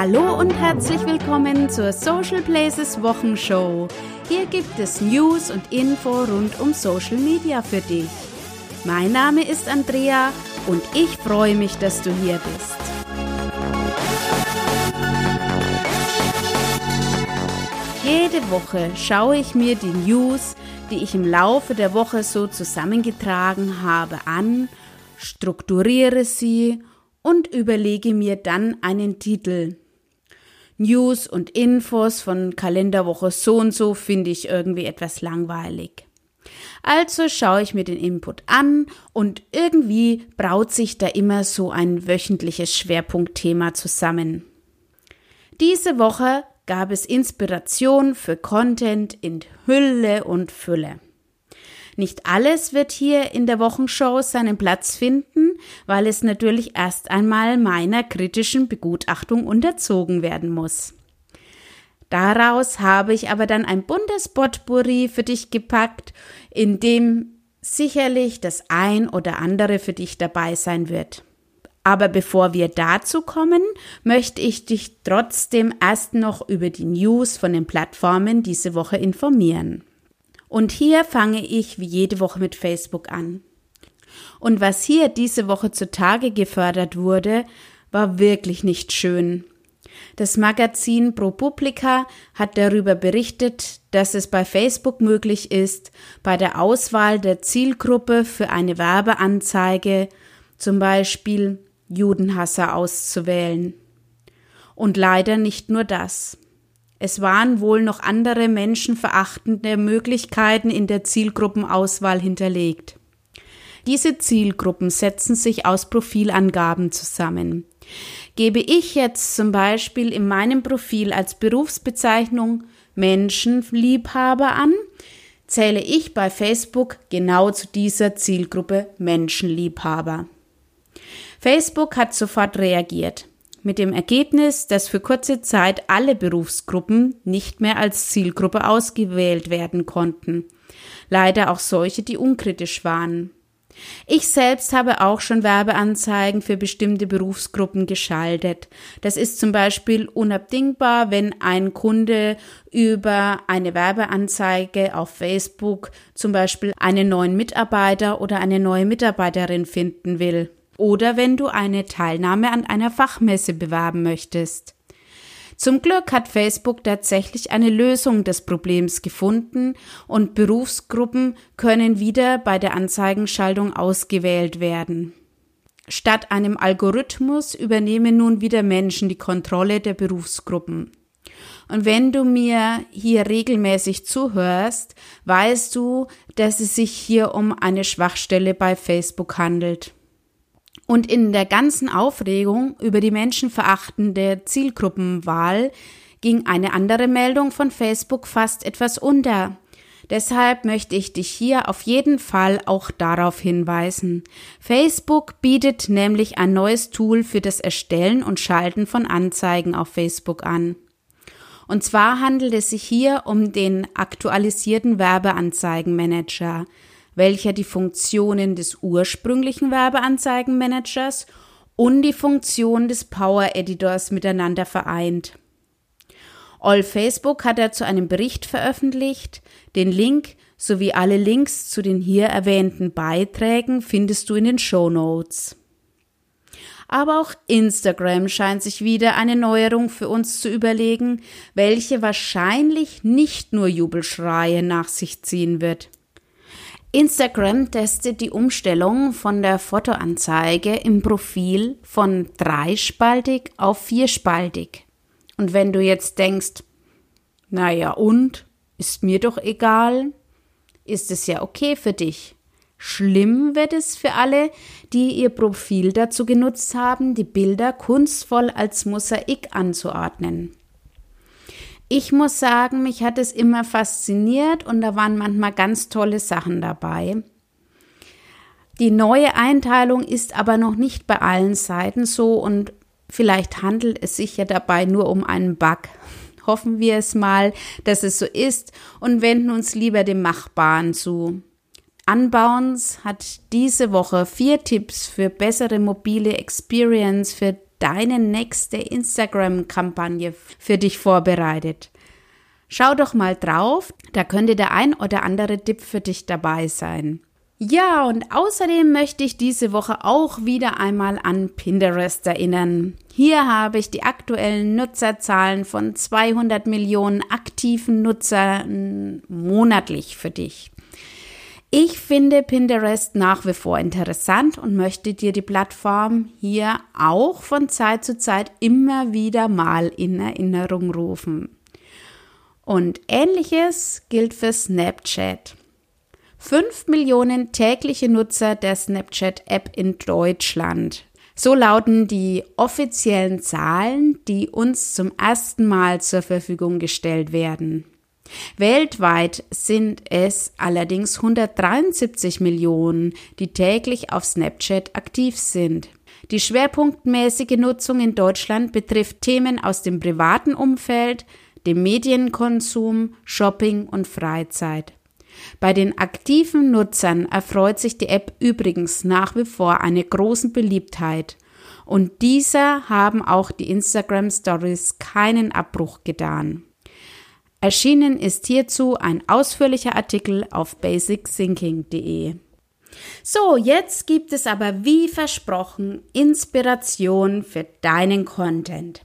Hallo und herzlich willkommen zur Social Places Wochenshow. Hier gibt es News und Info rund um Social Media für dich. Mein Name ist Andrea und ich freue mich, dass du hier bist. Jede Woche schaue ich mir die News, die ich im Laufe der Woche so zusammengetragen habe, an, strukturiere sie und überlege mir dann einen Titel. News und Infos von Kalenderwoche so und so finde ich irgendwie etwas langweilig. Also schaue ich mir den Input an und irgendwie braut sich da immer so ein wöchentliches Schwerpunktthema zusammen. Diese Woche gab es Inspiration für Content in Hülle und Fülle. Nicht alles wird hier in der Wochenshow seinen Platz finden, weil es natürlich erst einmal meiner kritischen Begutachtung unterzogen werden muss. Daraus habe ich aber dann ein buntes für dich gepackt, in dem sicherlich das ein oder andere für dich dabei sein wird. Aber bevor wir dazu kommen, möchte ich dich trotzdem erst noch über die News von den Plattformen diese Woche informieren. Und hier fange ich wie jede Woche mit Facebook an. Und was hier diese Woche zutage gefördert wurde, war wirklich nicht schön. Das Magazin ProPublica hat darüber berichtet, dass es bei Facebook möglich ist, bei der Auswahl der Zielgruppe für eine Werbeanzeige zum Beispiel Judenhasser auszuwählen. Und leider nicht nur das. Es waren wohl noch andere menschenverachtende Möglichkeiten in der Zielgruppenauswahl hinterlegt. Diese Zielgruppen setzen sich aus Profilangaben zusammen. Gebe ich jetzt zum Beispiel in meinem Profil als Berufsbezeichnung Menschenliebhaber an, zähle ich bei Facebook genau zu dieser Zielgruppe Menschenliebhaber. Facebook hat sofort reagiert mit dem Ergebnis, dass für kurze Zeit alle Berufsgruppen nicht mehr als Zielgruppe ausgewählt werden konnten. Leider auch solche, die unkritisch waren. Ich selbst habe auch schon Werbeanzeigen für bestimmte Berufsgruppen geschaltet. Das ist zum Beispiel unabdingbar, wenn ein Kunde über eine Werbeanzeige auf Facebook zum Beispiel einen neuen Mitarbeiter oder eine neue Mitarbeiterin finden will oder wenn du eine Teilnahme an einer Fachmesse bewerben möchtest. Zum Glück hat Facebook tatsächlich eine Lösung des Problems gefunden und Berufsgruppen können wieder bei der Anzeigenschaltung ausgewählt werden. Statt einem Algorithmus übernehmen nun wieder Menschen die Kontrolle der Berufsgruppen. Und wenn du mir hier regelmäßig zuhörst, weißt du, dass es sich hier um eine Schwachstelle bei Facebook handelt. Und in der ganzen Aufregung über die menschenverachtende Zielgruppenwahl ging eine andere Meldung von Facebook fast etwas unter. Deshalb möchte ich dich hier auf jeden Fall auch darauf hinweisen. Facebook bietet nämlich ein neues Tool für das Erstellen und Schalten von Anzeigen auf Facebook an. Und zwar handelt es sich hier um den aktualisierten Werbeanzeigenmanager welcher die Funktionen des ursprünglichen Werbeanzeigenmanagers und die Funktion des Power Editors miteinander vereint. All Facebook hat dazu einen Bericht veröffentlicht. Den Link sowie alle Links zu den hier erwähnten Beiträgen findest du in den Show Notes. Aber auch Instagram scheint sich wieder eine Neuerung für uns zu überlegen, welche wahrscheinlich nicht nur Jubelschreie nach sich ziehen wird. Instagram testet die Umstellung von der Fotoanzeige im Profil von dreispaltig auf vierspaltig. Und wenn du jetzt denkst, naja und, ist mir doch egal, ist es ja okay für dich. Schlimm wird es für alle, die ihr Profil dazu genutzt haben, die Bilder kunstvoll als Mosaik anzuordnen. Ich muss sagen, mich hat es immer fasziniert und da waren manchmal ganz tolle Sachen dabei. Die neue Einteilung ist aber noch nicht bei allen Seiten so und vielleicht handelt es sich ja dabei nur um einen Bug. Hoffen wir es mal, dass es so ist und wenden uns lieber dem Machbaren zu. Unbounce hat diese Woche vier Tipps für bessere mobile Experience für deine nächste Instagram-Kampagne für dich vorbereitet. Schau doch mal drauf, da könnte der ein oder andere Tipp für dich dabei sein. Ja, und außerdem möchte ich diese Woche auch wieder einmal an Pinterest erinnern. Hier habe ich die aktuellen Nutzerzahlen von 200 Millionen aktiven Nutzern monatlich für dich. Ich finde Pinterest nach wie vor interessant und möchte dir die Plattform hier auch von Zeit zu Zeit immer wieder mal in Erinnerung rufen. Und ähnliches gilt für Snapchat. 5 Millionen tägliche Nutzer der Snapchat-App in Deutschland. So lauten die offiziellen Zahlen, die uns zum ersten Mal zur Verfügung gestellt werden. Weltweit sind es allerdings 173 Millionen, die täglich auf Snapchat aktiv sind. Die schwerpunktmäßige Nutzung in Deutschland betrifft Themen aus dem privaten Umfeld, dem Medienkonsum, Shopping und Freizeit. Bei den aktiven Nutzern erfreut sich die App übrigens nach wie vor eine großen Beliebtheit. Und dieser haben auch die Instagram Stories keinen Abbruch getan. Erschienen ist hierzu ein ausführlicher Artikel auf basicthinking.de. So, jetzt gibt es aber wie versprochen Inspiration für deinen Content.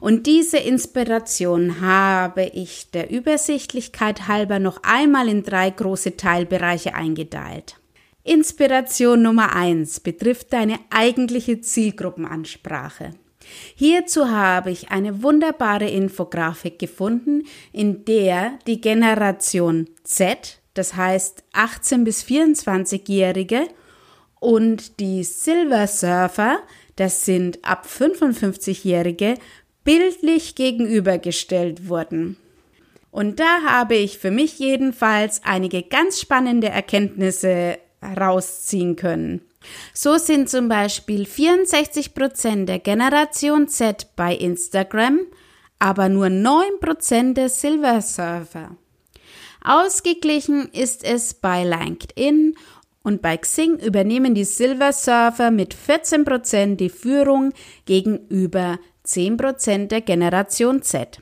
Und diese Inspiration habe ich der Übersichtlichkeit halber noch einmal in drei große Teilbereiche eingeteilt. Inspiration Nummer eins betrifft deine eigentliche Zielgruppenansprache. Hierzu habe ich eine wunderbare Infografik gefunden, in der die Generation Z, das heißt 18 bis 24-Jährige, und die Silver Surfer, das sind ab 55-Jährige, bildlich gegenübergestellt wurden. Und da habe ich für mich jedenfalls einige ganz spannende Erkenntnisse herausziehen können. So sind zum Beispiel 64 Prozent der Generation Z bei Instagram, aber nur 9 Prozent der Silver Surfer. Ausgeglichen ist es bei LinkedIn und bei Xing übernehmen die Silver Surfer mit 14 Prozent die Führung gegenüber 10 Prozent der Generation Z.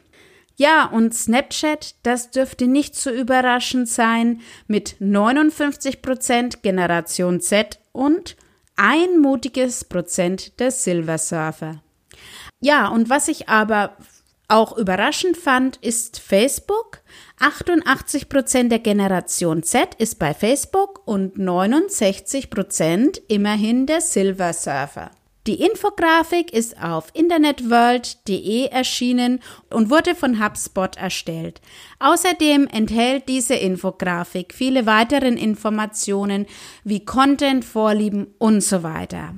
Ja, und Snapchat, das dürfte nicht so überraschend sein, mit 59 Prozent Generation Z und ein mutiges Prozent der Silver Surfer. Ja, und was ich aber auch überraschend fand, ist Facebook. 88 Prozent der Generation Z ist bei Facebook und 69 Prozent immerhin der Silver Surfer. Die Infografik ist auf internetworld.de erschienen und wurde von HubSpot erstellt. Außerdem enthält diese Infografik viele weitere Informationen wie Content, Vorlieben und so weiter.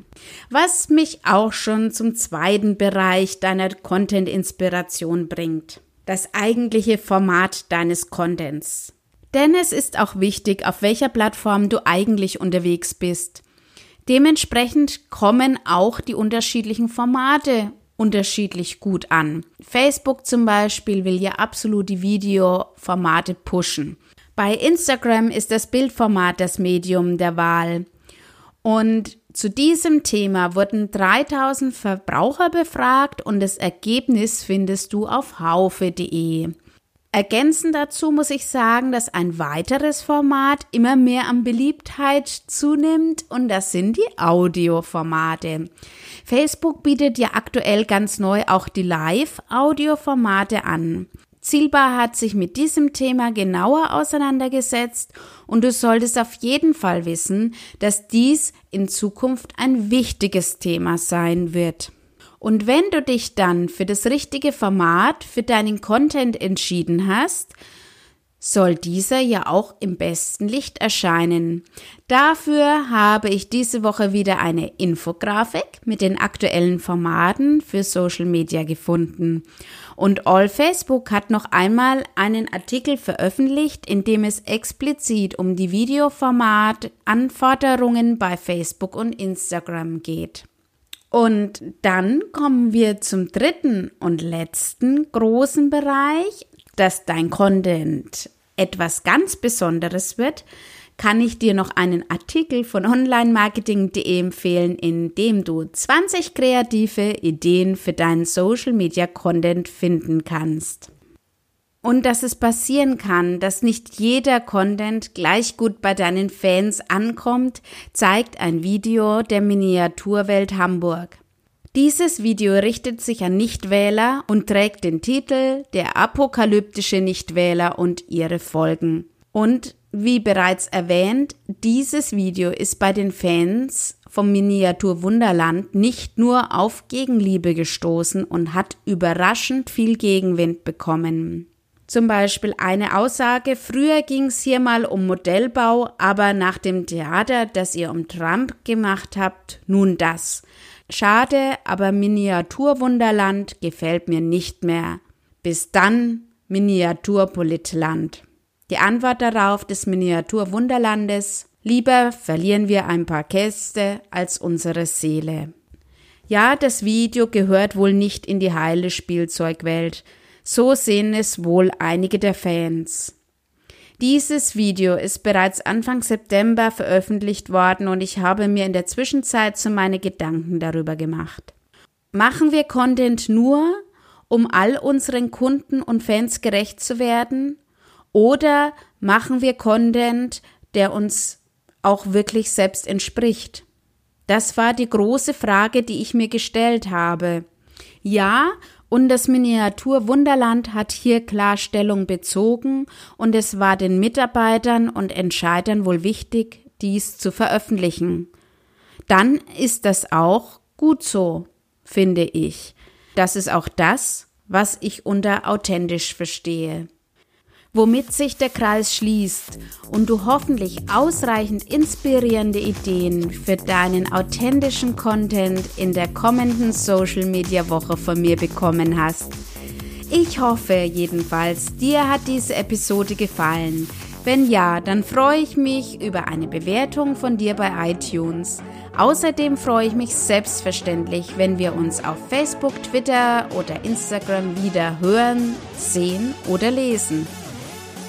Was mich auch schon zum zweiten Bereich deiner Content-Inspiration bringt. Das eigentliche Format deines Contents. Denn es ist auch wichtig, auf welcher Plattform du eigentlich unterwegs bist. Dementsprechend kommen auch die unterschiedlichen Formate unterschiedlich gut an. Facebook zum Beispiel will ja absolut die Videoformate pushen. Bei Instagram ist das Bildformat das Medium der Wahl. Und zu diesem Thema wurden 3000 Verbraucher befragt und das Ergebnis findest du auf haufe.de. Ergänzend dazu muss ich sagen, dass ein weiteres Format immer mehr an Beliebtheit zunimmt und das sind die Audioformate. Facebook bietet ja aktuell ganz neu auch die Live-Audioformate an. Zielbar hat sich mit diesem Thema genauer auseinandergesetzt und du solltest auf jeden Fall wissen, dass dies in Zukunft ein wichtiges Thema sein wird. Und wenn du dich dann für das richtige Format für deinen Content entschieden hast, soll dieser ja auch im besten Licht erscheinen. Dafür habe ich diese Woche wieder eine Infografik mit den aktuellen Formaten für Social Media gefunden. Und All Facebook hat noch einmal einen Artikel veröffentlicht, in dem es explizit um die Videoformat-Anforderungen bei Facebook und Instagram geht. Und dann kommen wir zum dritten und letzten großen Bereich, dass dein Content etwas ganz Besonderes wird, kann ich dir noch einen Artikel von onlinemarketing.de empfehlen, in dem du 20 kreative Ideen für deinen Social Media Content finden kannst. Und dass es passieren kann, dass nicht jeder Content gleich gut bei deinen Fans ankommt, zeigt ein Video der Miniaturwelt Hamburg. Dieses Video richtet sich an Nichtwähler und trägt den Titel Der apokalyptische Nichtwähler und ihre Folgen. Und wie bereits erwähnt, dieses Video ist bei den Fans vom Miniatur Wunderland nicht nur auf Gegenliebe gestoßen und hat überraschend viel Gegenwind bekommen. Zum Beispiel eine Aussage, früher ging es hier mal um Modellbau, aber nach dem Theater, das ihr um Trump gemacht habt, nun das. Schade, aber Miniaturwunderland gefällt mir nicht mehr. Bis dann Miniaturpolitland. Die Antwort darauf des Miniaturwunderlandes Lieber verlieren wir ein paar Gäste als unsere Seele. Ja, das Video gehört wohl nicht in die heile Spielzeugwelt. So sehen es wohl einige der Fans. Dieses Video ist bereits Anfang September veröffentlicht worden und ich habe mir in der Zwischenzeit so meine Gedanken darüber gemacht. Machen wir Content nur, um all unseren Kunden und Fans gerecht zu werden? Oder machen wir Content, der uns auch wirklich selbst entspricht? Das war die große Frage, die ich mir gestellt habe. Ja, und das Miniatur Wunderland hat hier Klarstellung bezogen und es war den Mitarbeitern und Entscheidern wohl wichtig, dies zu veröffentlichen. Dann ist das auch gut so, finde ich. Das ist auch das, was ich unter authentisch verstehe womit sich der Kreis schließt und du hoffentlich ausreichend inspirierende Ideen für deinen authentischen Content in der kommenden Social Media Woche von mir bekommen hast. Ich hoffe jedenfalls, dir hat diese Episode gefallen. Wenn ja, dann freue ich mich über eine Bewertung von dir bei iTunes. Außerdem freue ich mich selbstverständlich, wenn wir uns auf Facebook, Twitter oder Instagram wieder hören, sehen oder lesen.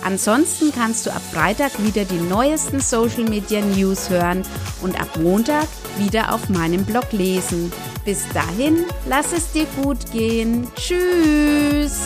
Ansonsten kannst du ab Freitag wieder die neuesten Social Media News hören und ab Montag wieder auf meinem Blog lesen. Bis dahin, lass es dir gut gehen. Tschüss!